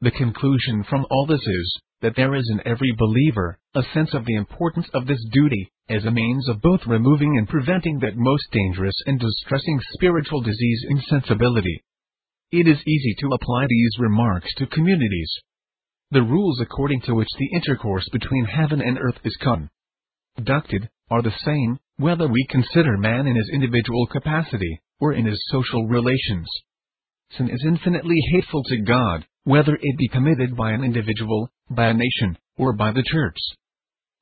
The conclusion from all this is, that there is in every believer, a sense of the importance of this duty, as a means of both removing and preventing that most dangerous and distressing spiritual disease insensibility. It is easy to apply these remarks to communities. The rules according to which the intercourse between heaven and earth is conducted, are the same, whether we consider man in his individual capacity, or in his social relations. Sin is infinitely hateful to God, whether it be committed by an individual, by a nation, or by the church.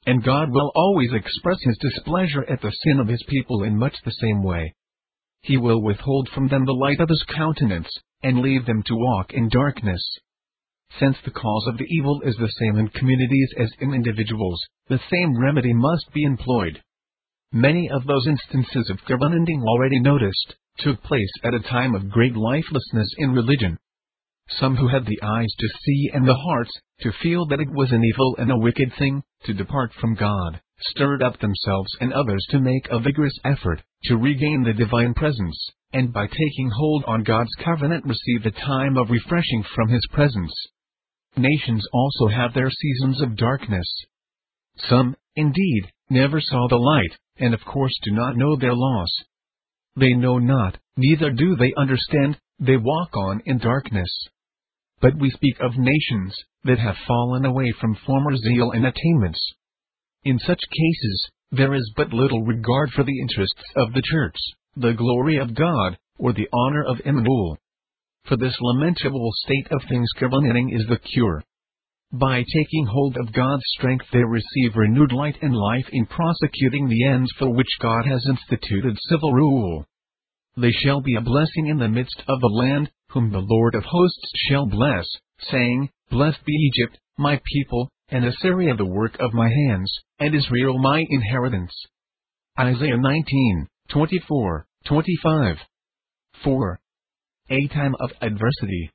And God will always express his displeasure at the sin of his people in much the same way. He will withhold from them the light of his countenance, and leave them to walk in darkness. Since the cause of the evil is the same in communities as in individuals, the same remedy must be employed. Many of those instances of covenanting already noticed, took place at a time of great lifelessness in religion. Some who had the eyes to see and the hearts to feel that it was an evil and a wicked thing to depart from God, stirred up themselves and others to make a vigorous effort to regain the divine presence, and by taking hold on God's covenant receive a time of refreshing from His presence. Nations also have their seasons of darkness. Some, indeed, never saw the light, and of course do not know their loss. They know not, neither do they understand, they walk on in darkness. But we speak of nations that have fallen away from former zeal and attainments. In such cases, there is but little regard for the interests of the church, the glory of God, or the honor of Emmanuel. For this lamentable state of things covenanting is the cure. By taking hold of God's strength they receive renewed light and life in prosecuting the ends for which God has instituted civil rule. They shall be a blessing in the midst of the land, whom the Lord of hosts shall bless, saying, Blessed be Egypt, my people, and Assyria the work of my hands, and Israel my inheritance. Isaiah 19, 24, 25. 4. A time of adversity.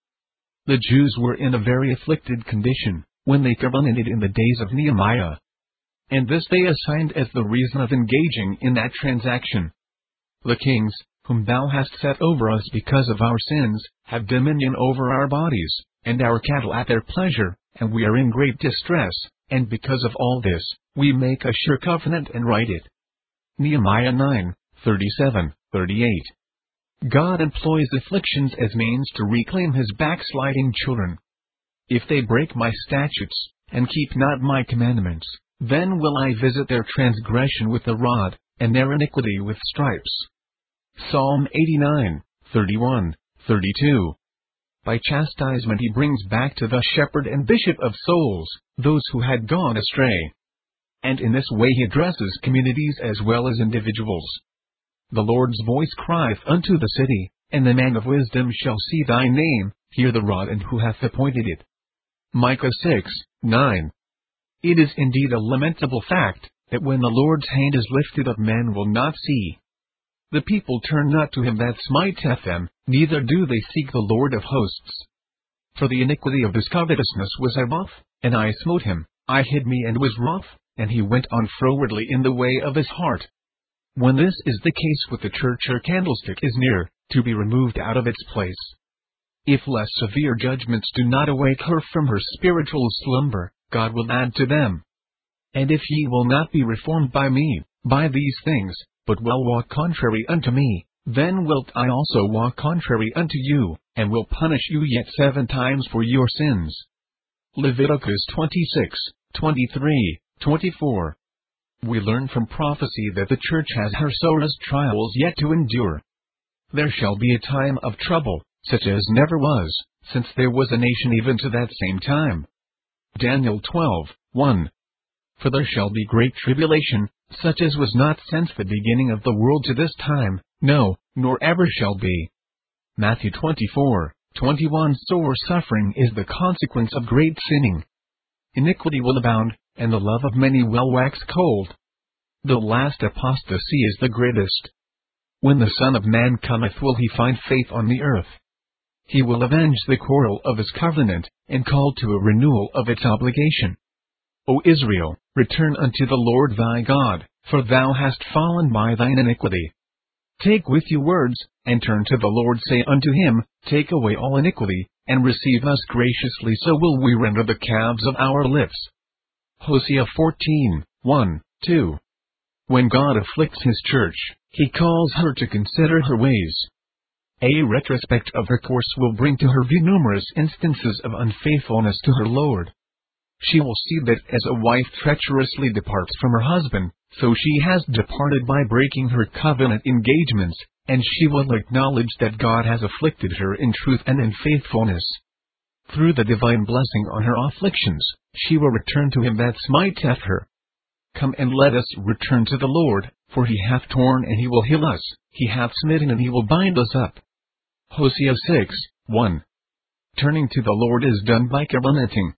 The Jews were in a very afflicted condition, when they covenanted in the days of Nehemiah. And this they assigned as the reason of engaging in that transaction. The kings, whom thou hast set over us because of our sins, have dominion over our bodies, and our cattle at their pleasure, and we are in great distress, and because of all this, we make a sure covenant and write it. Nehemiah 9, 37, 38. God employs afflictions as means to reclaim his backsliding children. If they break my statutes, and keep not my commandments, then will I visit their transgression with the rod, and their iniquity with stripes. Psalm 89, 31, 32. By chastisement he brings back to the shepherd and bishop of souls, those who had gone astray. And in this way he addresses communities as well as individuals. The Lord's voice crieth unto the city, and the man of wisdom shall see thy name, hear the rod and who hath appointed it. Micah 6, 9. It is indeed a lamentable fact, that when the Lord's hand is lifted up men will not see, the people turn not to him that smiteth them, neither do they seek the Lord of hosts. For the iniquity of his covetousness was I wroth, and I smote him, I hid me and was wroth, and he went on frowardly in the way of his heart. When this is the case with the church her candlestick is near, to be removed out of its place. If less severe judgments do not awake her from her spiritual slumber, God will add to them. And if ye will not be reformed by me, by these things, but will walk contrary unto me, then wilt I also walk contrary unto you, and will punish you yet seven times for your sins. Leviticus 26, 23, 24. We learn from prophecy that the church has her sorest trials yet to endure. There shall be a time of trouble, such as never was, since there was a nation even to that same time. Daniel 12, 1. For there shall be great tribulation, such as was not since the beginning of the world to this time, no, nor ever shall be. Matthew 24, 21 Sore suffering is the consequence of great sinning. Iniquity will abound, and the love of many will wax cold. The last apostasy is the greatest. When the Son of Man cometh will he find faith on the earth. He will avenge the quarrel of his covenant, and call to a renewal of its obligation. O Israel, return unto the Lord thy God, for thou hast fallen by thine iniquity. Take with you words, and turn to the Lord say unto him, Take away all iniquity, and receive us graciously so will we render the calves of our lips. Hosea 14, 1, 2. When God afflicts his church, he calls her to consider her ways. A retrospect of her course will bring to her view numerous instances of unfaithfulness to her Lord. She will see that as a wife treacherously departs from her husband, so she has departed by breaking her covenant engagements, and she will acknowledge that God has afflicted her in truth and in faithfulness. Through the divine blessing on her afflictions, she will return to him that smiteth her. Come and let us return to the Lord, for he hath torn and he will heal us, he hath smitten and he will bind us up. Hosea 6, 1. Turning to the Lord is done by covenanting.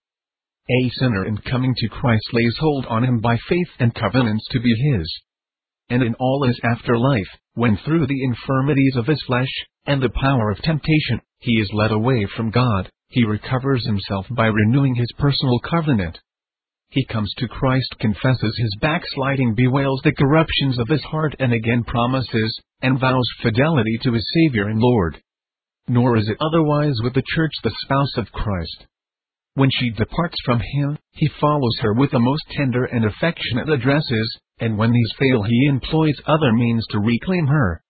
A sinner in coming to Christ lays hold on him by faith and covenants to be his. And in all his afterlife, when through the infirmities of his flesh, and the power of temptation, he is led away from God, he recovers himself by renewing his personal covenant. He comes to Christ, confesses his backsliding, bewails the corruptions of his heart, and again promises, and vows fidelity to his Savior and Lord. Nor is it otherwise with the church, the spouse of Christ. When she departs from him, he follows her with the most tender and affectionate addresses, and when these fail, he employs other means to reclaim her.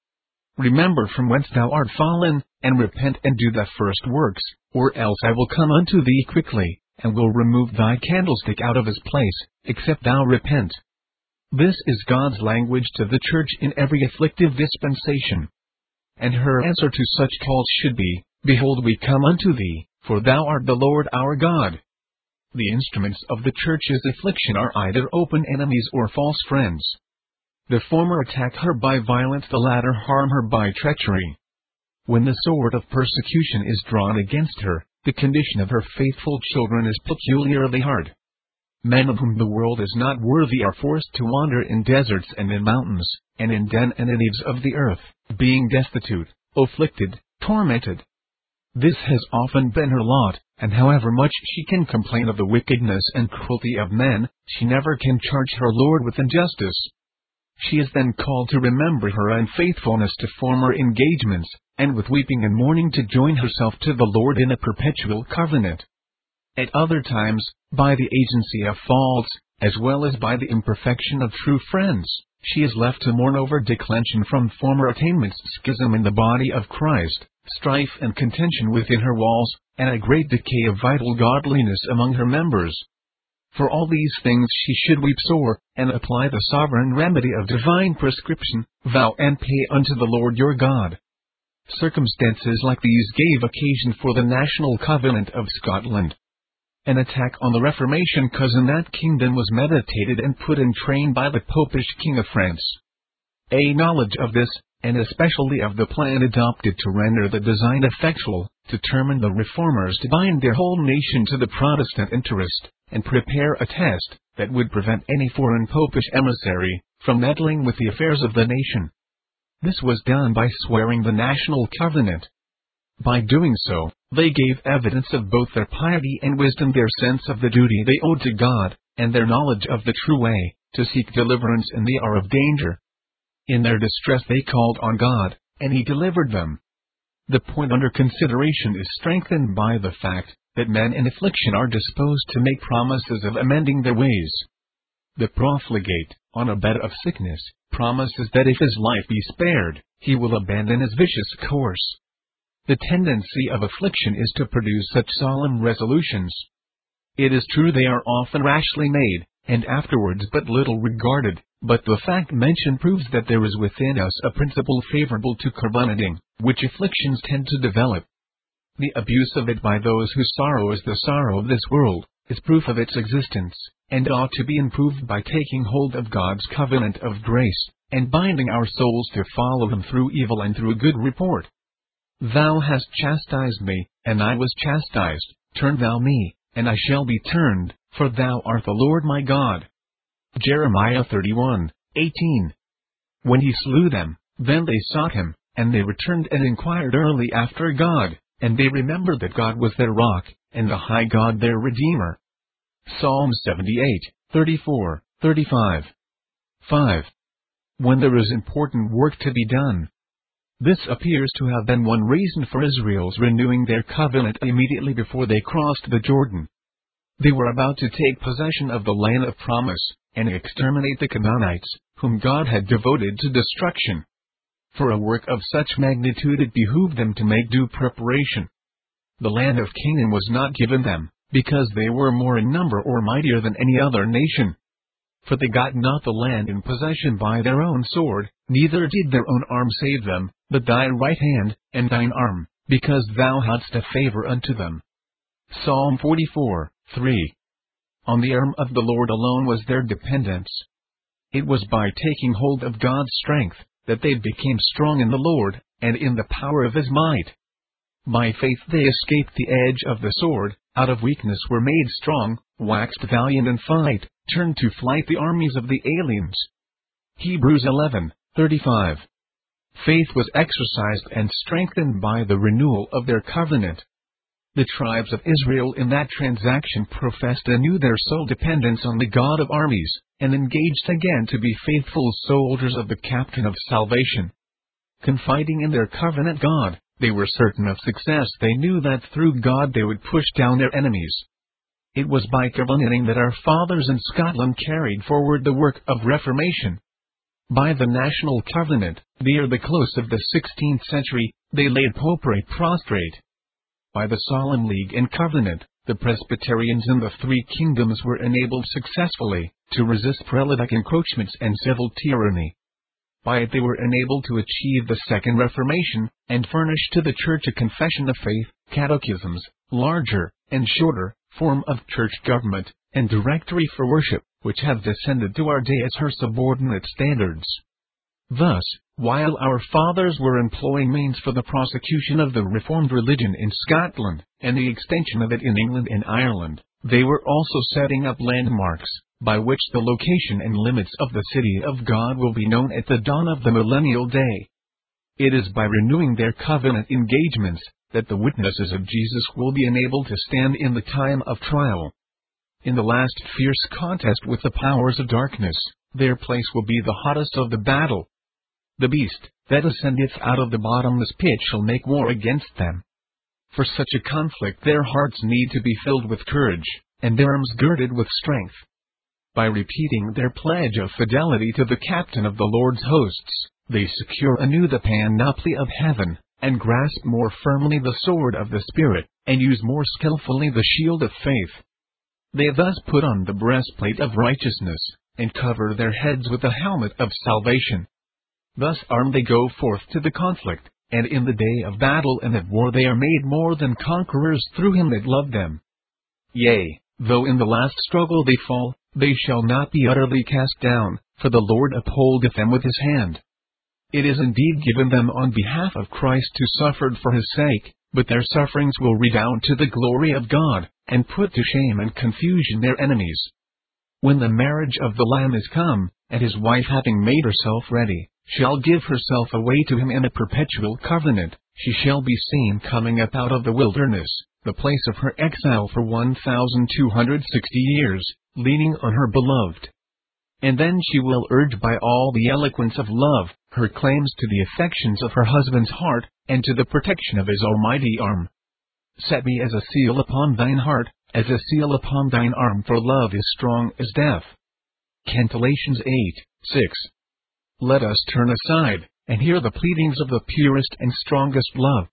Remember from whence thou art fallen, and repent and do thy first works, or else I will come unto thee quickly, and will remove thy candlestick out of his place, except thou repent. This is God's language to the church in every afflictive dispensation and her answer to such calls should be, Behold we come unto thee, for thou art the Lord our God. The instruments of the church's affliction are either open enemies or false friends. The former attack her by violence, the latter harm her by treachery. When the sword of persecution is drawn against her, the condition of her faithful children is peculiarly hard. Men of whom the world is not worthy are forced to wander in deserts and in mountains, and in den and caves of the earth, being destitute, afflicted, tormented. This has often been her lot, and however much she can complain of the wickedness and cruelty of men, she never can charge her Lord with injustice. She is then called to remember her unfaithfulness to former engagements, and with weeping and mourning to join herself to the Lord in a perpetual covenant. At other times, by the agency of faults, as well as by the imperfection of true friends, she is left to mourn over declension from former attainments, schism in the body of Christ, strife and contention within her walls, and a great decay of vital godliness among her members. For all these things she should weep sore, and apply the sovereign remedy of divine prescription, vow and pay unto the Lord your God. Circumstances like these gave occasion for the National Covenant of Scotland. An attack on the Reformation cause in that kingdom was meditated and put in train by the Popish King of France. A knowledge of this, and especially of the plan adopted to render the design effectual, determined the reformers to bind their whole nation to the Protestant interest, and prepare a test that would prevent any foreign popish emissary from meddling with the affairs of the nation. This was done by swearing the national covenant, by doing so, they gave evidence of both their piety and wisdom, their sense of the duty they owed to God, and their knowledge of the true way, to seek deliverance in the hour of danger. In their distress they called on God, and He delivered them. The point under consideration is strengthened by the fact that men in affliction are disposed to make promises of amending their ways. The profligate, on a bed of sickness, promises that if his life be spared, he will abandon his vicious course. The tendency of affliction is to produce such solemn resolutions. It is true they are often rashly made, and afterwards but little regarded, but the fact mentioned proves that there is within us a principle favorable to covenanting, which afflictions tend to develop. The abuse of it by those whose sorrow is the sorrow of this world, is proof of its existence, and ought to be improved by taking hold of God's covenant of grace, and binding our souls to follow Him through evil and through good report. Thou hast chastised me, and I was chastised, turn thou me, and I shall be turned, for thou art the Lord my God. Jeremiah 31, 18. When he slew them, then they sought him, and they returned and inquired early after God, and they remembered that God was their rock, and the high God their Redeemer. Psalm 78, 34, 35. 5. When there is important work to be done, This appears to have been one reason for Israel's renewing their covenant immediately before they crossed the Jordan. They were about to take possession of the land of promise, and exterminate the Canaanites, whom God had devoted to destruction. For a work of such magnitude it behooved them to make due preparation. The land of Canaan was not given them, because they were more in number or mightier than any other nation. For they got not the land in possession by their own sword, neither did their own arm save them, but thy right hand, and thine arm, because thou hadst a favor unto them. Psalm 44, 3. On the arm of the Lord alone was their dependence. It was by taking hold of God's strength, that they became strong in the Lord, and in the power of his might. By faith they escaped the edge of the sword, out of weakness were made strong, waxed valiant in fight, turned to flight the armies of the aliens. Hebrews 11:35. Faith was exercised and strengthened by the renewal of their covenant. The tribes of Israel in that transaction professed anew their sole dependence on the God of armies, and engaged again to be faithful soldiers of the captain of salvation. Confiding in their covenant God, they were certain of success. They knew that through God they would push down their enemies. It was by covenanting that our fathers in Scotland carried forward the work of Reformation. By the national covenant, near the close of the 16th century, they laid popery prostrate. By the solemn league and covenant, the Presbyterians in the three kingdoms were enabled successfully to resist prelatic encroachments and civil tyranny. By it they were enabled to achieve the Second Reformation, and furnish to the Church a confession of faith, catechisms, larger and shorter, form of church government, and directory for worship, which have descended to our day as her subordinate standards. Thus, while our fathers were employing means for the prosecution of the Reformed religion in Scotland, and the extension of it in England and Ireland, they were also setting up landmarks, by which the location and limits of the city of God will be known at the dawn of the millennial day. It is by renewing their covenant engagements that the witnesses of Jesus will be enabled to stand in the time of trial. In the last fierce contest with the powers of darkness, their place will be the hottest of the battle. The beast that ascendeth out of the bottomless pit shall make war against them. For such a conflict their hearts need to be filled with courage, and their arms girded with strength by repeating their pledge of fidelity to the captain of the Lord's hosts, they secure anew the panoply of heaven, and grasp more firmly the sword of the Spirit, and use more skillfully the shield of faith. They thus put on the breastplate of righteousness, and cover their heads with the helmet of salvation. Thus armed they go forth to the conflict, and in the day of battle and of war they are made more than conquerors through him that loved them. Yea, though in the last struggle they fall, they shall not be utterly cast down, for the Lord upholdeth them with his hand. It is indeed given them on behalf of Christ who suffered for his sake, but their sufferings will redound to the glory of God, and put to shame and confusion their enemies. When the marriage of the Lamb is come, and his wife having made herself ready, shall give herself away to him in a perpetual covenant, she shall be seen coming up out of the wilderness, the place of her exile for 1260 years, leaning on her beloved. And then she will urge by all the eloquence of love, her claims to the affections of her husband's heart, and to the protection of his almighty arm. Set me as a seal upon thine heart, as a seal upon thine arm, for love is strong as death. Canticles 8, 6. Let us turn aside, and hear the pleadings of the purest and strongest love.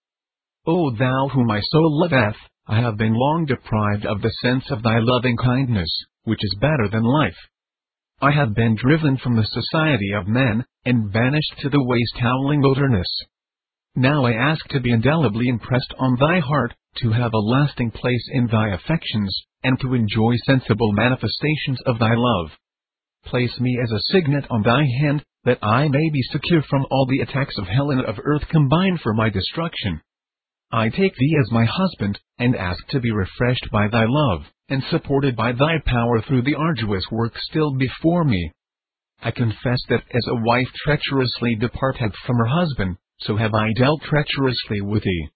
O thou whom my soul loveth, I have been long deprived of the sense of thy loving kindness which is better than life. I have been driven from the society of men, and banished to the waste howling wilderness. Now I ask to be indelibly impressed on thy heart, to have a lasting place in thy affections, and to enjoy sensible manifestations of thy love. Place me as a signet on thy hand, that I may be secure from all the attacks of hell and of earth combined for my destruction. I take thee as my husband, and ask to be refreshed by thy love, and supported by thy power through the arduous work still before me. I confess that as a wife treacherously departed from her husband, so have I dealt treacherously with thee.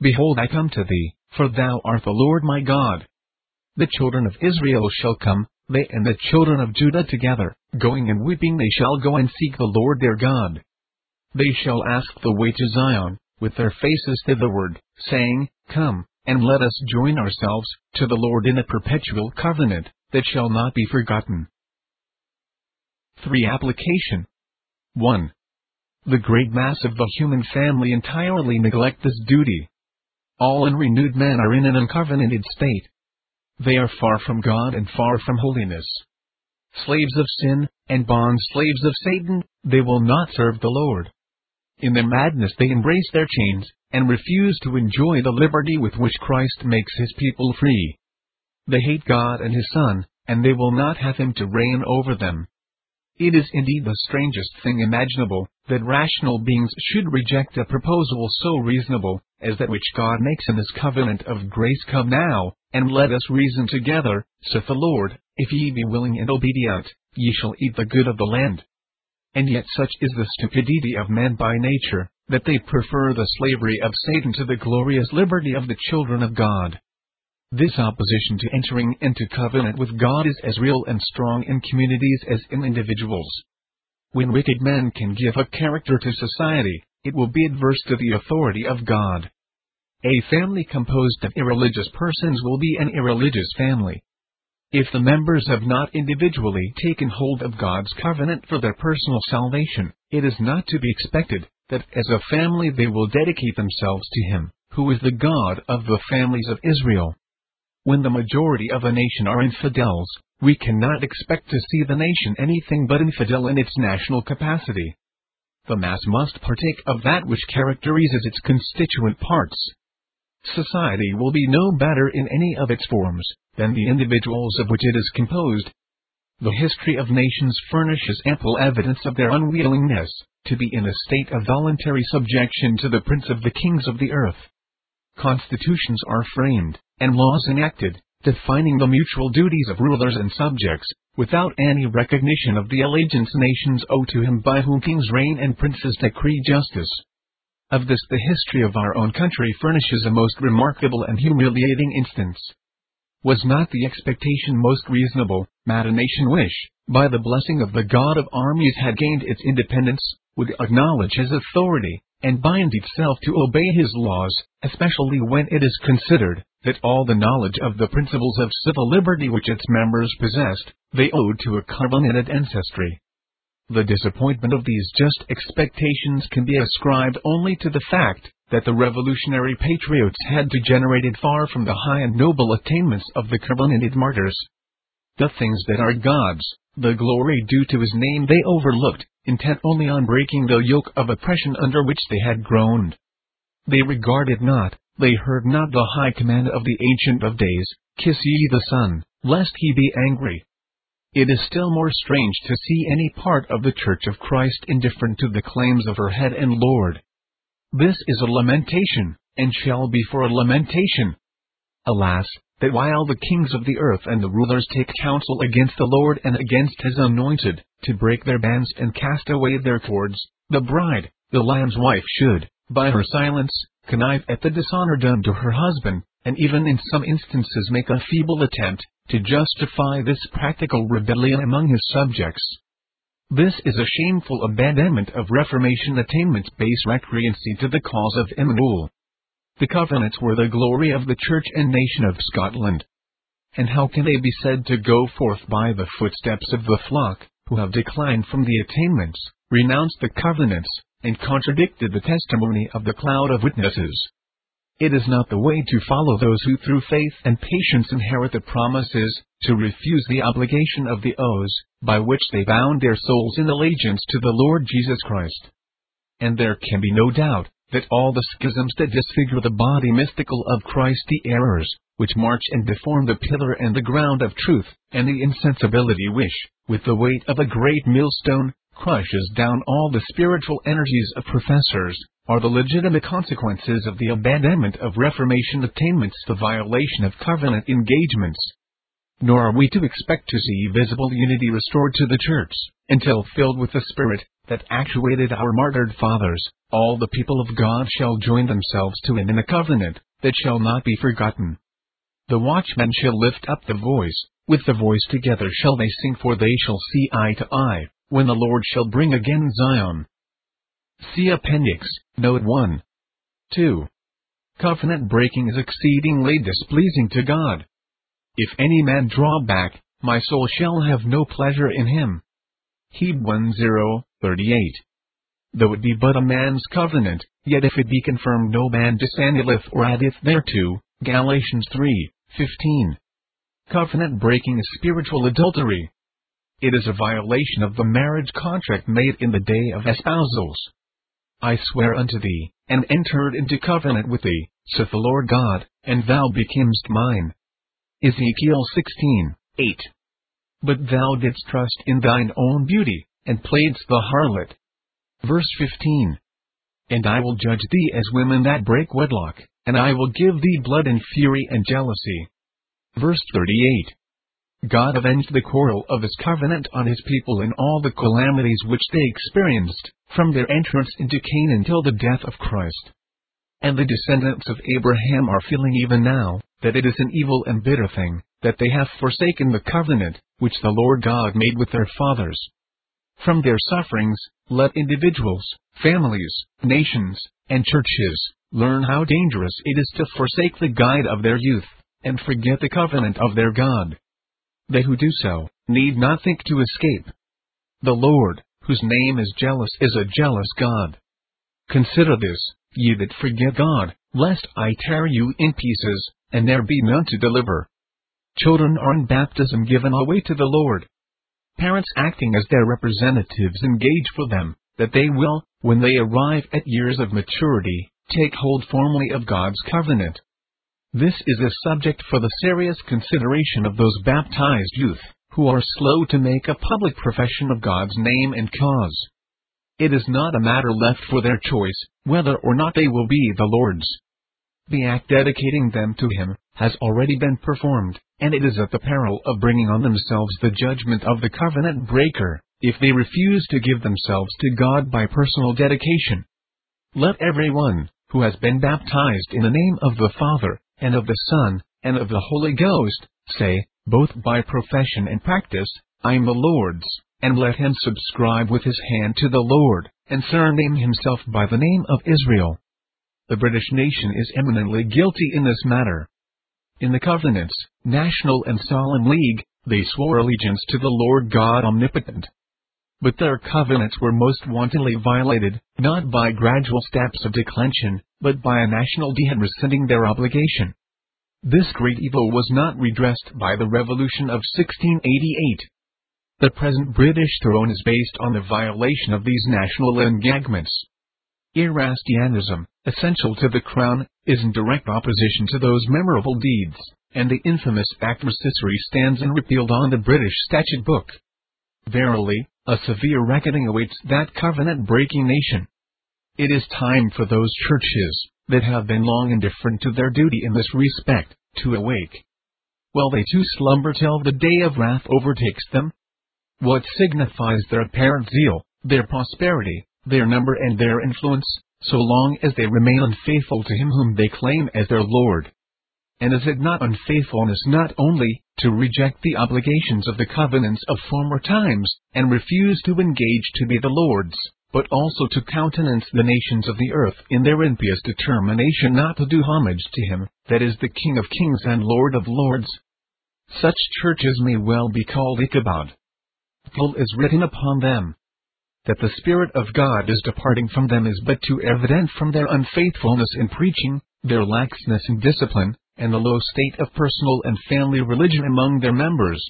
Behold, I come to thee, for thou art the Lord my God. The children of Israel shall come, they and the children of Judah together, going and weeping they shall go and seek the Lord their God. They shall ask the way to Zion, with their faces thitherward, saying, Come, and let us join ourselves to the Lord in a perpetual covenant, that shall not be forgotten. 3. Application 1. The great mass of the human family entirely neglect this duty. All unrenewed men are in an uncovenanted state. They are far from God and far from holiness. Slaves of sin, and bond slaves of Satan, they will not serve the Lord. In their madness they embrace their chains, and refuse to enjoy the liberty with which Christ makes his people free. They hate God and his Son, and they will not have him to reign over them. It is indeed the strangest thing imaginable, that rational beings should reject a proposal so reasonable, as that which God makes in his covenant of grace come now, and let us reason together, saith the Lord, if ye be willing and obedient, ye shall eat the good of the land. And yet such is the stupidity of man by nature, that they prefer the slavery of Satan to the glorious liberty of the children of God. This opposition to entering into covenant with God is as real and strong in communities as in individuals. When wicked men can give a character to society, it will be adverse to the authority of God. A family composed of irreligious persons will be an irreligious family. If the members have not individually taken hold of God's covenant for their personal salvation, it is not to be expected that as a family they will dedicate themselves to Him, who is the God of the families of Israel. When the majority of a nation are infidels, we cannot expect to see the nation anything but infidel in its national capacity. The mass must partake of that which characterizes its constituent parts. Society will be no better in any of its forms than the individuals of which it is composed. The history of nations furnishes ample evidence of their unwillingness to be in a state of voluntary subjection to the prince of the kings of the earth. Constitutions are framed, and laws enacted, defining the mutual duties of rulers and subjects, without any recognition of the allegiance nations owe to him by whom kings reign and princes decree justice. Of this the history of our own country furnishes a most remarkable and humiliating instance. Was not the expectation most reasonable, that a nation which, by the blessing of the God of armies had gained its independence, would acknowledge his authority, and bind itself to obey his laws, especially when it is considered that all the knowledge of the principles of civil liberty which its members possessed, they owed to a covenanted ancestry. The disappointment of these just expectations can be ascribed only to the fact that the revolutionary patriots had degenerated far from the high and noble attainments of the covenanted martyrs. The things that are God's, the glory due to his name they overlooked, intent only on breaking the yoke of oppression under which they had groaned. They regarded not, they heard not the high command of the Ancient of Days, Kiss ye the Son, lest he be angry. It is still more strange to see any part of the Church of Christ indifferent to the claims of her head and Lord. This is a lamentation, and shall be for a lamentation. Alas, that while the kings of the earth and the rulers take counsel against the Lord and against his anointed, to break their bands and cast away their cords, the bride, the Lamb's wife should, by her silence, connive at the dishonor done to her husband, and even in some instances make a feeble attempt to justify this practical rebellion among his subjects. This is a shameful abandonment of Reformation attainments based recreancy to the cause of Emmanuel. The covenants were the glory of the Church and nation of Scotland. And how can they be said to go forth by the footsteps of the flock, who have declined from the attainments, renounced the covenants, and contradicted the testimony of the cloud of witnesses? It is not the way to follow those who through faith and patience inherit the promises, to refuse the obligation of the oaths, by which they bound their souls in allegiance to the Lord Jesus Christ. And there can be no doubt, that all the schisms that disfigure the body mystical of Christ the errors, which march and deform the pillar and the ground of truth, and the insensibility which, with the weight of a great millstone, crushes down all the spiritual energies of professors, are the legitimate consequences of the abandonment of Reformation attainments, the violation of covenant engagements. Nor are we to expect to see visible unity restored to the Church, until filled with the Spirit that actuated our martyred fathers, all the people of God shall join themselves to him in a covenant that shall not be forgotten. The watchmen shall lift up the voice, with the voice together shall they sing, for they shall see eye to eye, when the Lord shall bring again Zion. See Appendix, Note 1. 2. Covenant breaking is exceedingly displeasing to God. If any man draw back, my soul shall have no pleasure in him. Heb 10:38. Though it be but a man's covenant, yet if it be confirmed no man disannuleth or addeth thereto. Galatians 3:15. Covenant breaking is spiritual adultery. It is a violation of the marriage contract made in the day of espousals. I swear unto thee, and entered into covenant with thee, saith the Lord God, and thou becamest mine. Ezekiel 16, 8. But thou didst trust in thine own beauty, and playedst the harlot. Verse 15. And I will judge thee as women that break wedlock, and I will give thee blood and fury and jealousy. Verse 38. God avenged the quarrel of his covenant on his people in all the calamities which they experienced, from their entrance into Canaan till the death of Christ. And the descendants of Abraham are feeling even now, that it is an evil and bitter thing, that they have forsaken the covenant, which the Lord God made with their fathers. From their sufferings, let individuals, families, nations, and churches learn how dangerous it is to forsake the guide of their youth, and forget the covenant of their God. They who do so, need not think to escape. The Lord, whose name is jealous, is a jealous God. Consider this, ye that forget God, lest I tear you in pieces, and there be none to deliver. Children are in baptism given away to the Lord. Parents acting as their representatives engage for them, that they will, when they arrive at years of maturity, take hold formally of God's covenant. This is a subject for the serious consideration of those baptized youth, who are slow to make a public profession of God's name and cause. It is not a matter left for their choice, whether or not they will be the Lord's. The act dedicating them to Him has already been performed, and it is at the peril of bringing on themselves the judgment of the covenant breaker, if they refuse to give themselves to God by personal dedication. Let everyone, who has been baptized in the name of the Father, and of the Son, and of the Holy Ghost, say, both by profession and practice, I am the Lord's, and let him subscribe with his hand to the Lord, and surname himself by the name of Israel. The British nation is eminently guilty in this matter. In the covenants, national and solemn league, they swore allegiance to the Lord God omnipotent. But their covenants were most wantonly violated, not by gradual steps of declension, but by a national deed rescinding their obligation. This great evil was not redressed by the Revolution of 1688. The present British throne is based on the violation of these national engagements. Erastianism, essential to the crown, is in direct opposition to those memorable deeds, and the infamous Act of Rescissory stands unrepealed on the British Statute Book. Verily, a severe reckoning awaits that covenant-breaking nation. It is time for those churches, that have been long indifferent to their duty in this respect, to awake. While they too slumber till the day of wrath overtakes them? What signifies their apparent zeal, their prosperity, their number and their influence, so long as they remain unfaithful to him whom they claim as their Lord? And is it not unfaithfulness not only to reject the obligations of the covenants of former times, and refuse to engage to be the Lord's, but also to countenance the nations of the earth in their impious determination not to do homage to him, that is the King of kings and Lord of lords. Such churches may well be called Ichabod. Full is written upon them. That the Spirit of God is departing from them is but too evident from their unfaithfulness in preaching, their laxness in discipline, and the low state of personal and family religion among their members.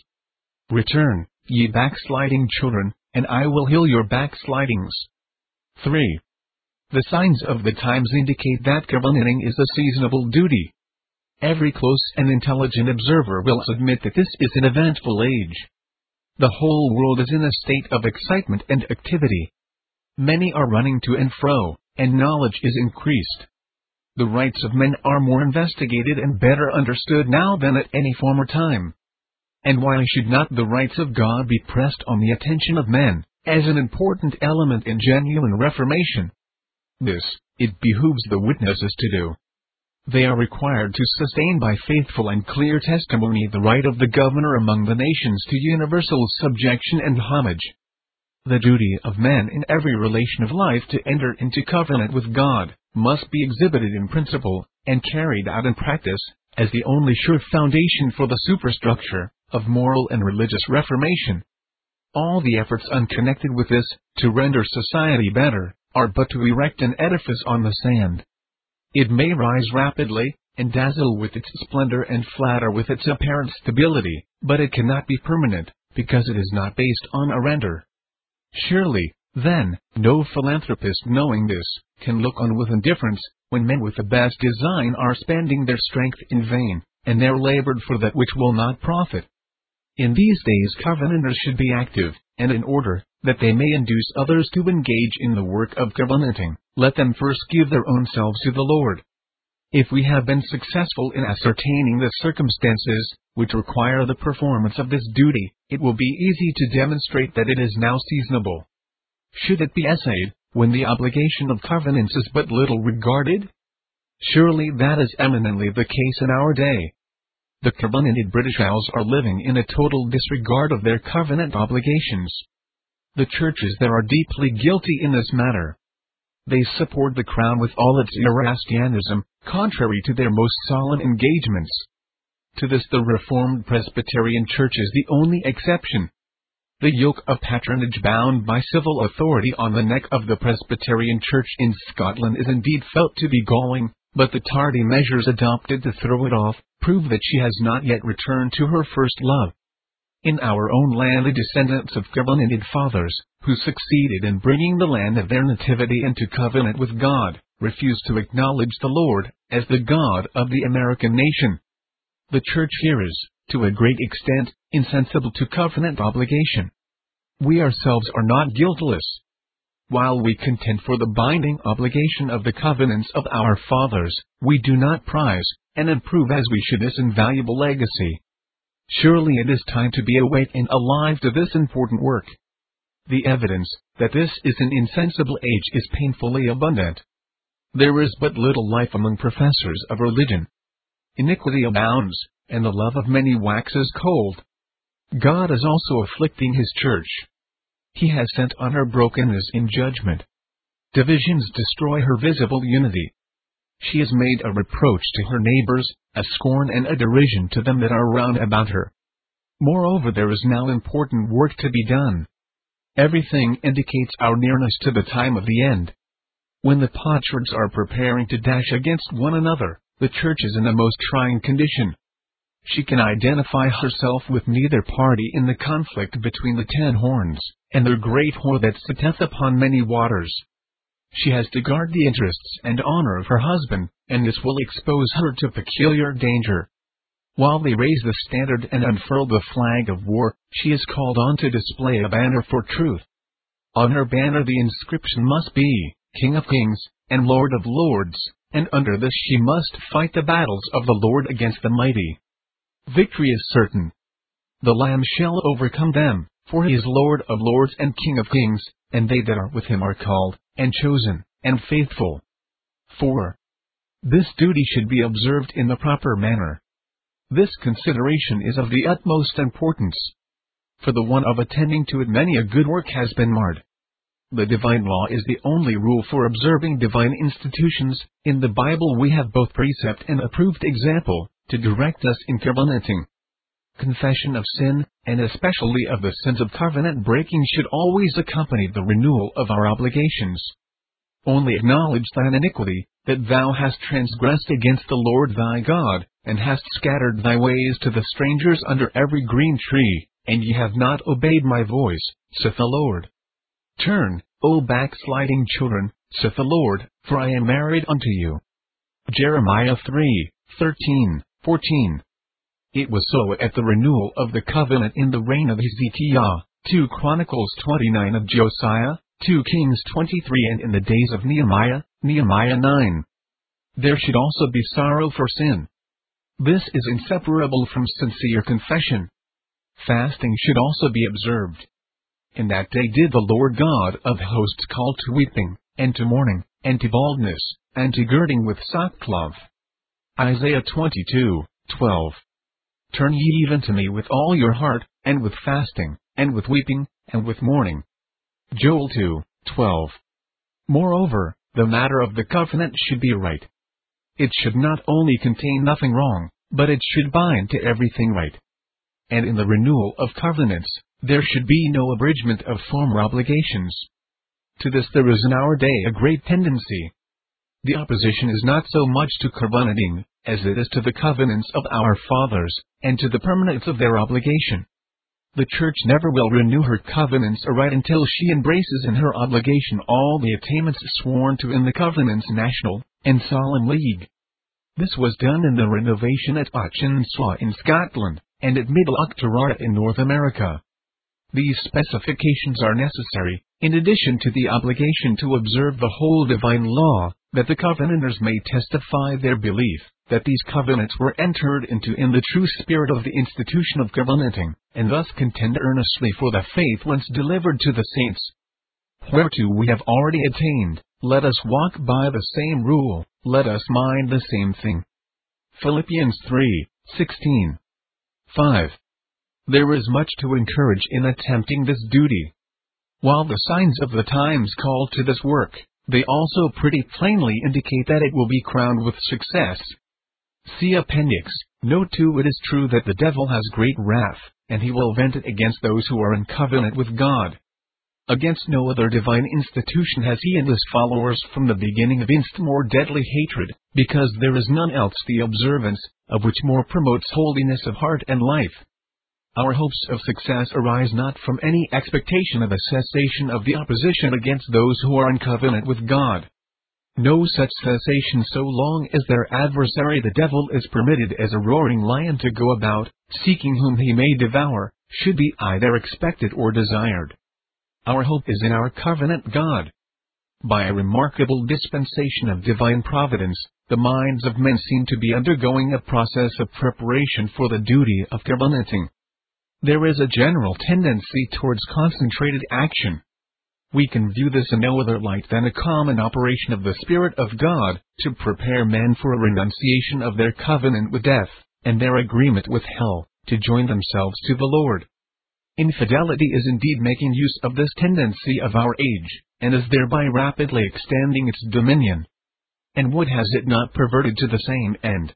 Return, ye backsliding children, and I will heal your backslidings. 3. The signs of the times indicate that covenanting is a seasonable duty. Every close and intelligent observer will admit that this is an eventful age. The whole world is in a state of excitement and activity. Many are running to and fro, and knowledge is increased. The rights of men are more investigated and better understood now than at any former time. And why should not the rights of God be pressed on the attention of men, as an important element in genuine reformation? This, it behooves the witnesses to do. They are required to sustain by faithful and clear testimony the right of the governor among the nations to universal subjection and homage. The duty of man in every relation of life to enter into covenant with God must be exhibited in principle and carried out in practice as the only sure foundation for the superstructure of moral and religious reformation. All the efforts unconnected with this, to render society better, are but to erect an edifice on the sand. It may rise rapidly, and dazzle with its splendor and flatter with its apparent stability, but it cannot be permanent, because it is not based on a render. Surely, then, no philanthropist knowing this, can look on with indifference, when men with the best design are spending their strength in vain, and their labored for that which will not profit. In these days covenanters should be active, and in order that they may induce others to engage in the work of covenanting, let them first give their own selves to the Lord. If we have been successful in ascertaining the circumstances which require the performance of this duty, it will be easy to demonstrate that it is now seasonable. Should it be essayed, when the obligation of covenants is but little regarded? Surely that is eminently the case in our day. The covenanted British Isles are living in a total disregard of their covenant obligations. The churches there are deeply guilty in this matter. They support the crown with all its Erastianism, contrary to their most solemn engagements. To this the Reformed Presbyterian Church is the only exception. The yoke of patronage bound by civil authority on the neck of the Presbyterian Church in Scotland is indeed felt to be galling, but the tardy measures adopted to throw it off prove that she has not yet returned to her first love. In our own land the descendants of covenanted fathers, who succeeded in bringing the land of their nativity into covenant with God, refuse to acknowledge the Lord as the God of the American nation. The church here is, to a great extent, insensible to covenant obligation. We ourselves are not guiltless, while we contend for the binding obligation of the covenants of our fathers, we do not prize and improve as we should this invaluable legacy. Surely it is time to be awake and alive to this important work. The evidence that this is an insensible age is painfully abundant. There is but little life among professors of religion. Iniquity abounds, and the love of many waxes cold. God is also afflicting his church. He has sent on her brokenness in judgment. Divisions destroy her visible unity. She is made a reproach to her neighbors, a scorn and a derision to them that are round about her. Moreover, there is now important work to be done. Everything indicates our nearness to the time of the end. When the potsherds are preparing to dash against one another, the church is in a most trying condition. She can identify herself with neither party in the conflict between the ten horns and the great whore that sitteth upon many waters. She has to guard the interests and honor of her husband, and this will expose her to peculiar danger. While they raise the standard and unfurl the flag of war, she is called on to display a banner for truth. On her banner the inscription must be, King of Kings, and Lord of Lords, and under this she must fight the battles of the Lord against the mighty. Victory is certain. The Lamb shall overcome them, for he is Lord of lords and King of kings, and they that are with him are called, and chosen, and faithful. 4. This duty should be observed in the proper manner. This consideration is of the utmost importance. For the one of attending to it many a good work has been marred. The divine law is the only rule for observing divine institutions. In the Bible we have both precept and approved example, to direct us in covenanting confession of sin, and especially of the sins of covenant breaking should always accompany the renewal of our obligations. Only acknowledge thine iniquity, that thou hast transgressed against the Lord thy God, and hast scattered thy ways to the strangers under every green tree, and ye have not obeyed my voice, saith the Lord. Turn, O backsliding children, saith the Lord, for I am married unto you. Jeremiah 3, 13, 14. It was so at the renewal of the covenant in the reign of Hezekiah, 2 Chronicles 29 of Josiah, 2 Kings 23 and in the days of Nehemiah, Nehemiah 9. There should also be sorrow for sin. This is inseparable from sincere confession. Fasting should also be observed. In that day did the Lord God of hosts call to weeping, and to mourning, and to baldness, and to girding with sackcloth. Isaiah 22, 12. Turn ye even to me with all your heart, and with fasting, and with weeping, and with mourning. Joel 2, 12. Moreover, the matter of the covenant should be right. It should not only contain nothing wrong, but it should bind to everything right. And in the renewal of covenants, there should be no abridgment of former obligations. To this there is in our day a great tendency. The opposition is not so much to covenanting, as it is to the covenants of our fathers, and to the permanence of their obligation. The Church never will renew her covenants aright until she embraces in her obligation all the attainments sworn to in the covenants national and solemn league. This was done in the renovation at Auchensaugh in Scotland, and at Middle in North America. These specifications are necessary, in addition to the obligation to observe the whole divine law, that the covenanters may testify their belief that these covenants were entered into in the true spirit of the institution of covenanting, and thus contend earnestly for the faith once delivered to the saints. Whereto we have already attained, let us walk by the same rule, let us mind the same thing. Philippians 3 16. 5. There is much to encourage in attempting this duty. While the signs of the times call to this work, they also pretty plainly indicate that it will be crowned with success. See Appendix. Note 2 It is true that the devil has great wrath, and he will vent it against those who are in covenant with God. Against no other divine institution has he and his followers from the beginning evinced more deadly hatred, because there is none else the observance of which more promotes holiness of heart and life. Our hopes of success arise not from any expectation of a cessation of the opposition against those who are in covenant with God. No such cessation so long as their adversary the devil is permitted as a roaring lion to go about, seeking whom he may devour, should be either expected or desired. Our hope is in our covenant God. By a remarkable dispensation of divine providence, the minds of men seem to be undergoing a process of preparation for the duty of covenanting. There is a general tendency towards concentrated action, we can view this in no other light than a common operation of the Spirit of God, to prepare men for a renunciation of their covenant with death, and their agreement with hell, to join themselves to the Lord. Infidelity is indeed making use of this tendency of our age, and is thereby rapidly extending its dominion. And what has it not perverted to the same end?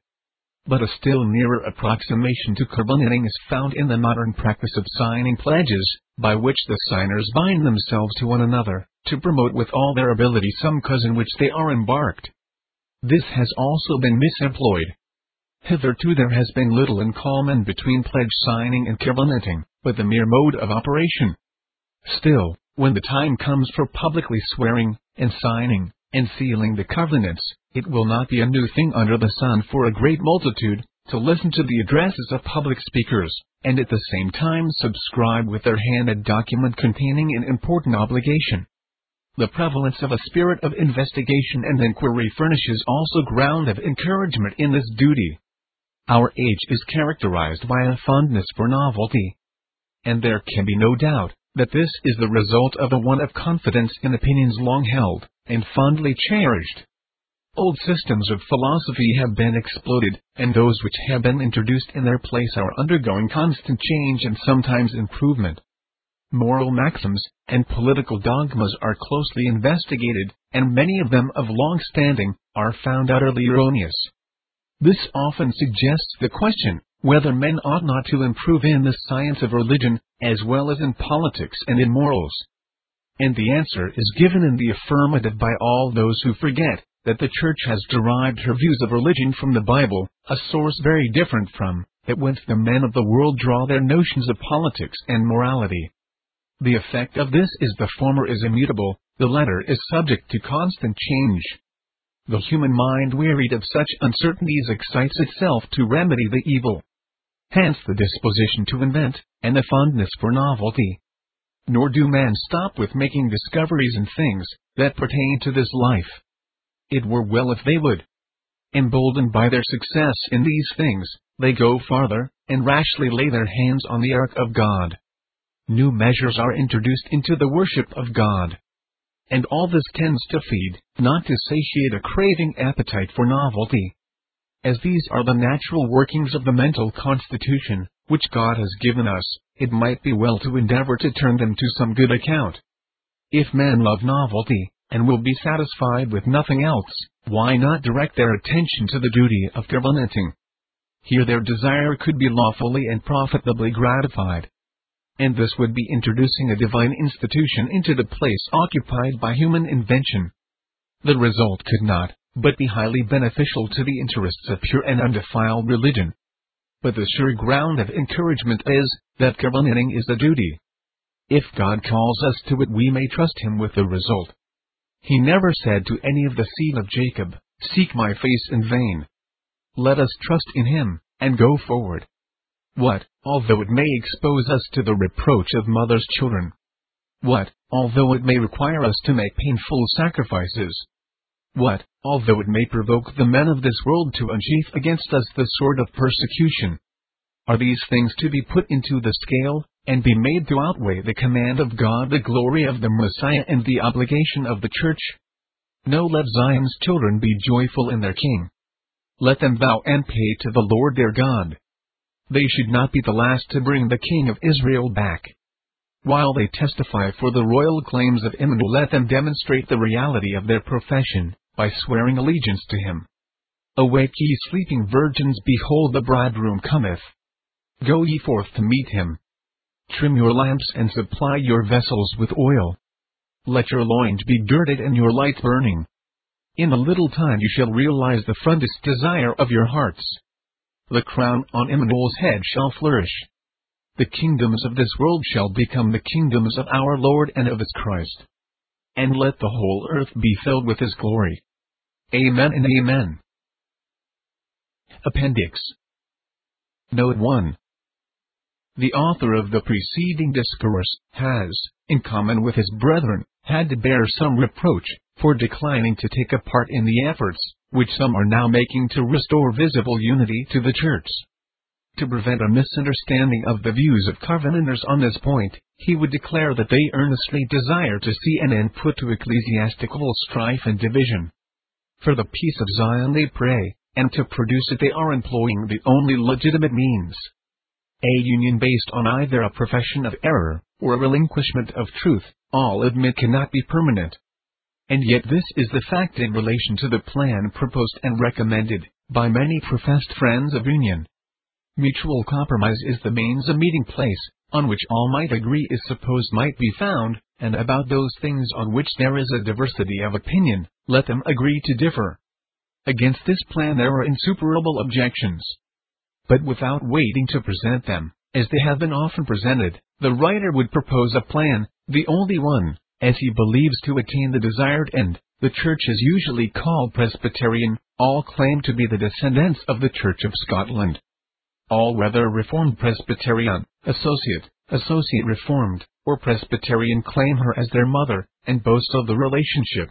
But a still nearer approximation to covenanting is found in the modern practice of signing pledges, by which the signers bind themselves to one another, to promote with all their ability some cause in which they are embarked. This has also been misemployed. Hitherto there has been little in common between pledge signing and covenanting, but the mere mode of operation. Still, when the time comes for publicly swearing, and signing, and sealing the covenants, it will not be a new thing under the sun for a great multitude to listen to the addresses of public speakers, and at the same time subscribe with their hand a document containing an important obligation. The prevalence of a spirit of investigation and inquiry furnishes also ground of encouragement in this duty. Our age is characterized by a fondness for novelty. And there can be no doubt that this is the result of a want of confidence in opinions long held and fondly cherished. Old systems of philosophy have been exploded, and those which have been introduced in their place are undergoing constant change and sometimes improvement. Moral maxims and political dogmas are closely investigated, and many of them of long standing are found utterly erroneous. This often suggests the question whether men ought not to improve in the science of religion, as well as in politics and in morals. And the answer is given in the affirmative by all those who forget that the Church has derived her views of religion from the Bible, a source very different from that whence the men of the world draw their notions of politics and morality. The effect of this is the former is immutable, the latter is subject to constant change. The human mind wearied of such uncertainties excites itself to remedy the evil. Hence the disposition to invent, and the fondness for novelty. Nor do men stop with making discoveries in things that pertain to this life. It were well if they would. Emboldened by their success in these things, they go farther, and rashly lay their hands on the ark of God. New measures are introduced into the worship of God. And all this tends to feed, not to satiate a craving appetite for novelty. As these are the natural workings of the mental constitution, which God has given us, it might be well to endeavor to turn them to some good account. If men love novelty, and will be satisfied with nothing else, why not direct their attention to the duty of covenanting? Here their desire could be lawfully and profitably gratified. And this would be introducing a divine institution into the place occupied by human invention. The result could not but be highly beneficial to the interests of pure and undefiled religion. But the sure ground of encouragement is that covenanting is a duty. If God calls us to it, we may trust Him with the result. He never said to any of the seed of Jacob, Seek my face in vain. Let us trust in Him, and go forward. What, although it may expose us to the reproach of mother's children? What, although it may require us to make painful sacrifices? What, although it may provoke the men of this world to unsheath against us the sword of persecution? Are these things to be put into the scale, and be made to outweigh the command of God, the glory of the Messiah, and the obligation of the Church? No, let Zion's children be joyful in their King. Let them vow and pay to the Lord their God. They should not be the last to bring the King of Israel back. While they testify for the royal claims of Emmanuel, let them demonstrate the reality of their profession by swearing allegiance to him. Awake ye sleeping virgins, behold the bridegroom cometh. Go ye forth to meet him. Trim your lamps and supply your vessels with oil. Let your loins be girded and your light burning. In a little time you shall realize the fondest desire of your hearts. The crown on Emmanuel's head shall flourish. The kingdoms of this world shall become the kingdoms of our Lord and of his Christ and let the whole earth be filled with His glory. Amen and Amen. Appendix Note 1 The author of the preceding discourse has, in common with his brethren, had to bear some reproach for declining to take a part in the efforts which some are now making to restore visible unity to the Church. To prevent a misunderstanding of the views of Covenanters on this point, he would declare that they earnestly desire to see an end put to ecclesiastical strife and division. For the peace of Zion they pray, and to produce it they are employing the only legitimate means. A union based on either a profession of error, or a relinquishment of truth, all admit cannot be permanent. And yet this is the fact in relation to the plan proposed and recommended, by many professed friends of union. Mutual compromise is the means a meeting place, on which all might agree is supposed might be found, and about those things on which there is a diversity of opinion, let them agree to differ. Against this plan there are insuperable objections. But without waiting to present them, as they have been often presented, the writer would propose a plan, the only one, as he believes to attain the desired end. The church is usually called Presbyterian, all claim to be the descendants of the Church of Scotland all whether Reformed Presbyterian, Associate, Associate Reformed, or Presbyterian claim her as their mother, and boast of the relationship.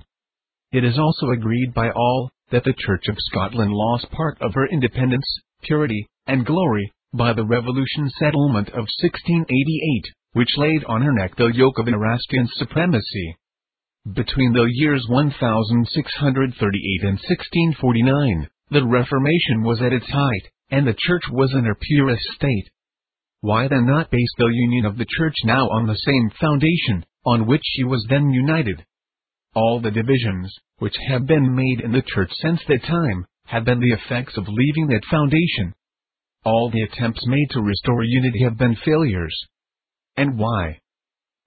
It is also agreed by all that the Church of Scotland lost part of her independence, purity, and glory by the Revolution settlement of 1688, which laid on her neck the yoke of Erastian supremacy. Between the years 1638 and 1649, the Reformation was at its height, and the church was in her purest state. Why then not base the union of the church now on the same foundation, on which she was then united? All the divisions, which have been made in the church since that time, have been the effects of leaving that foundation. All the attempts made to restore unity have been failures. And why?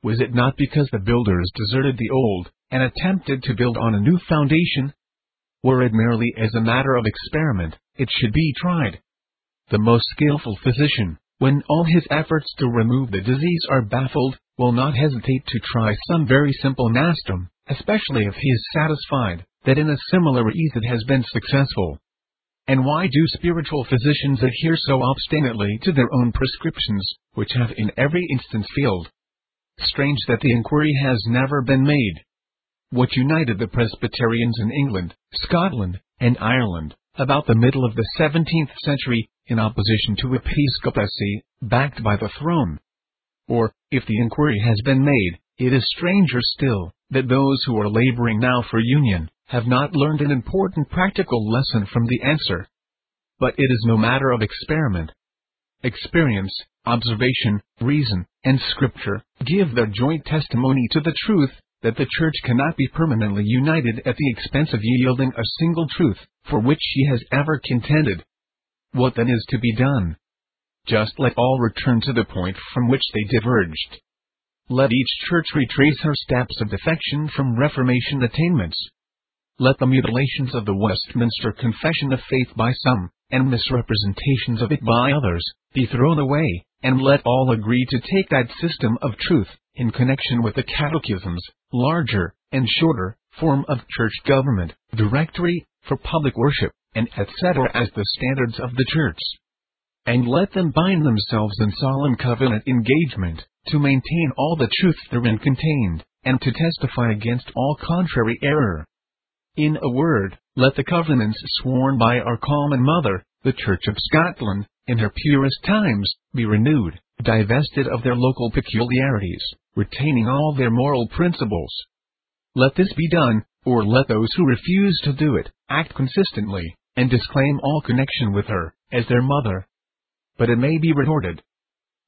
Was it not because the builders deserted the old, and attempted to build on a new foundation? Were it merely as a matter of experiment, it should be tried the most skillful physician, when all his efforts to remove the disease are baffled, will not hesitate to try some very simple nostrum, especially if he is satisfied that in a similar ease it has been successful. And why do spiritual physicians adhere so obstinately to their own prescriptions, which have in every instance failed? Strange that the inquiry has never been made. What united the Presbyterians in England, Scotland, and Ireland, about the middle of the 17th century, in opposition to episcopacy, backed by the throne. Or, if the inquiry has been made, it is stranger still, that those who are laboring now for union, have not learned an important practical lesson from the answer. But it is no matter of experiment. Experience, observation, reason, and scripture, give their joint testimony to the truth, that the Church cannot be permanently united at the expense of yielding a single truth, for which she has ever contended. What then is to be done? Just let all return to the point from which they diverged. Let each church retrace her steps of defection from Reformation attainments. Let the mutilations of the Westminster Confession of Faith by some, and misrepresentations of it by others, be thrown away, and let all agree to take that system of truth, in connection with the Catechism's larger and shorter form of church government, directory for public worship, and etc. as the standards of the church. And let them bind themselves in solemn covenant engagement, to maintain all the truths therein contained, and to testify against all contrary error. In a word, let the covenants sworn by our common mother, the Church of Scotland, in her purest times, be renewed, divested of their local peculiarities, retaining all their moral principles. Let this be done, or let those who refuse to do it, act consistently, and disclaim all connection with her, as their mother. But it may be retorted.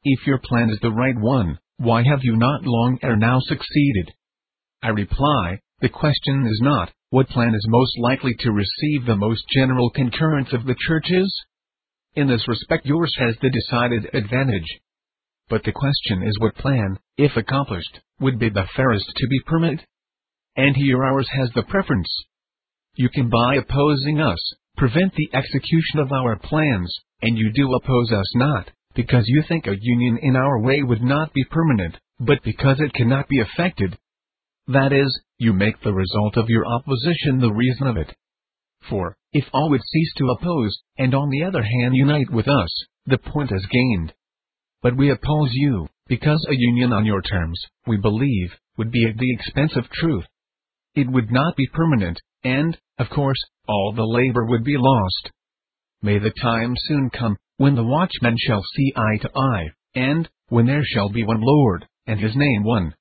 If your plan is the right one, why have you not long ere now succeeded? I reply, the question is not, what plan is most likely to receive the most general concurrence of the churches? In this respect yours has the decided advantage. But the question is what plan, if accomplished, would be the fairest to be permitted? And here ours has the preference. You can by opposing us, prevent the execution of our plans, and you do oppose us not, because you think a union in our way would not be permanent, but because it cannot be effected. That is, you make the result of your opposition the reason of it. For, if all would cease to oppose, and on the other hand unite with us, the point is gained. But we oppose you, because a union on your terms, we believe, would be at the expense of truth. It would not be permanent, and, of course, all the labor would be lost. May the time soon come, when the watchmen shall see eye to eye, and, when there shall be one Lord, and his name one.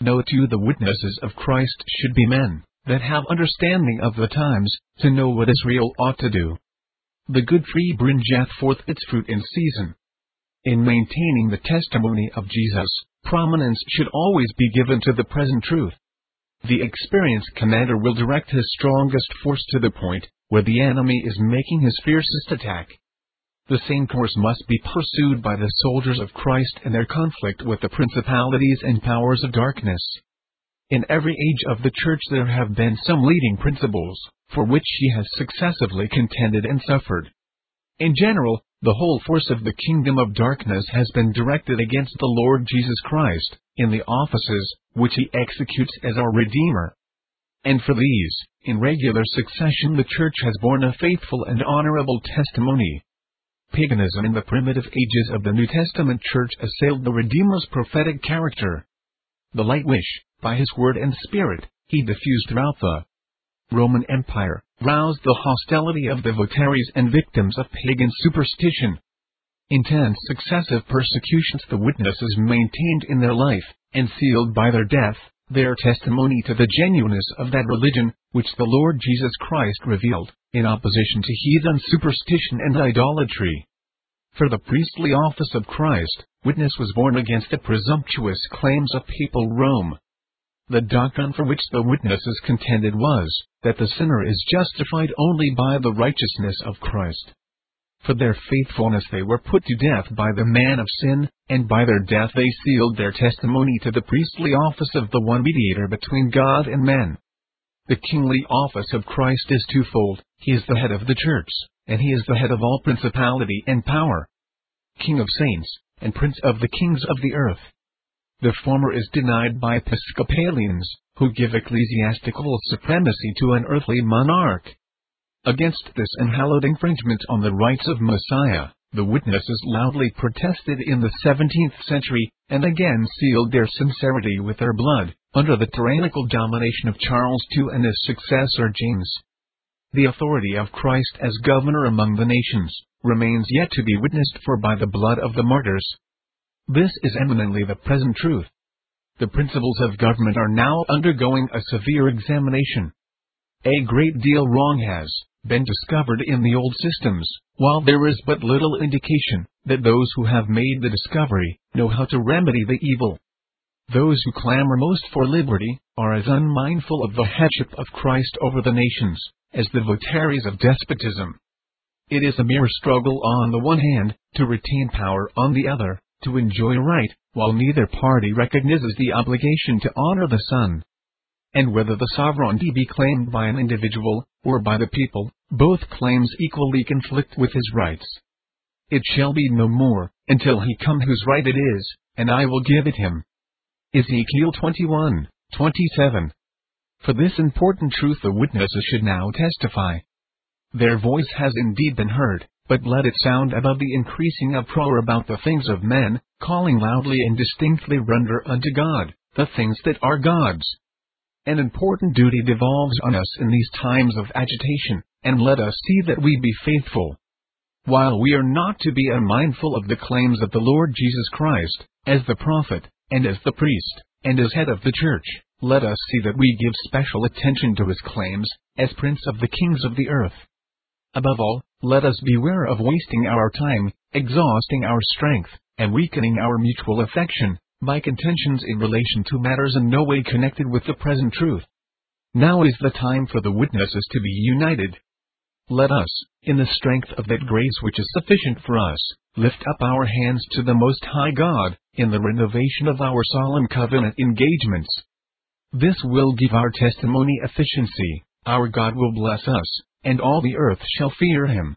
Note you the witnesses of Christ should be men, that have understanding of the times, to know what Israel ought to do. The good tree bringeth forth its fruit in season. In maintaining the testimony of Jesus, prominence should always be given to the present truth. The experienced commander will direct his strongest force to the point where the enemy is making his fiercest attack. The same course must be pursued by the soldiers of Christ in their conflict with the principalities and powers of darkness. In every age of the Church there have been some leading principles, for which she has successively contended and suffered. In general, the whole force of the kingdom of darkness has been directed against the Lord Jesus Christ, in the offices, which he executes as our Redeemer. And for these, in regular succession the Church has borne a faithful and honorable testimony. Paganism in the primitive ages of the New Testament Church assailed the Redeemer's prophetic character. The light which, by his word and spirit, he diffused throughout the Roman Empire, roused the hostility of the votaries and victims of pagan superstition. Intense successive persecutions the witnesses maintained in their life, and sealed by their death, their testimony to the genuineness of that religion, which the Lord Jesus Christ revealed, in opposition to heathen superstition and idolatry. For the priestly office of Christ, witness was borne against the presumptuous claims of papal Rome, the doctrine for which the witnesses contended was, that the sinner is justified only by the righteousness of Christ. For their faithfulness they were put to death by the man of sin, and by their death they sealed their testimony to the priestly office of the one mediator between God and men. The kingly office of Christ is twofold, he is the head of the church, and he is the head of all principality and power. King of saints, and prince of the kings of the earth. The former is denied by Episcopalians, who give ecclesiastical supremacy to an earthly monarch. Against this unhallowed infringement on the rights of Messiah, the witnesses loudly protested in the 17th century, and again sealed their sincerity with their blood, under the tyrannical domination of Charles II and his successor James. The authority of Christ as governor among the nations, remains yet to be witnessed for by the blood of the martyrs, this is eminently the present truth. The principles of government are now undergoing a severe examination. A great deal wrong has been discovered in the old systems, while there is but little indication that those who have made the discovery know how to remedy the evil. those who clamor most for liberty are as unmindful of the headship of Christ over the nations as the votaries of despotism. It is a mere struggle on the one hand, to retain power on the other, to enjoy right, while neither party recognizes the obligation to honor the Son. And whether the sovereignty be claimed by an individual, or by the people, both claims equally conflict with his rights. It shall be no more, until he come whose right it is, and I will give it him. Ezekiel 21, 27. For this important truth the witnesses should now testify. Their voice has indeed been heard, but let it sound above the increasing uproar about the things of men, calling loudly and distinctly render unto God, the things that are God's. An important duty devolves on us in these times of agitation, and let us see that we be faithful. While we are not to be unmindful of the claims of the Lord Jesus Christ, as the prophet, and as the priest, and as head of the church, let us see that we give special attention to his claims, as prince of the kings of the earth. Above all, let us beware of wasting our time, exhausting our strength, and weakening our mutual affection, by contentions in relation to matters in no way connected with the present truth. Now is the time for the witnesses to be united. Let us, in the strength of that grace which is sufficient for us, lift up our hands to the Most High God, in the renovation of our solemn covenant engagements. This will give our testimony efficiency, our God will bless us, and all the earth shall fear him.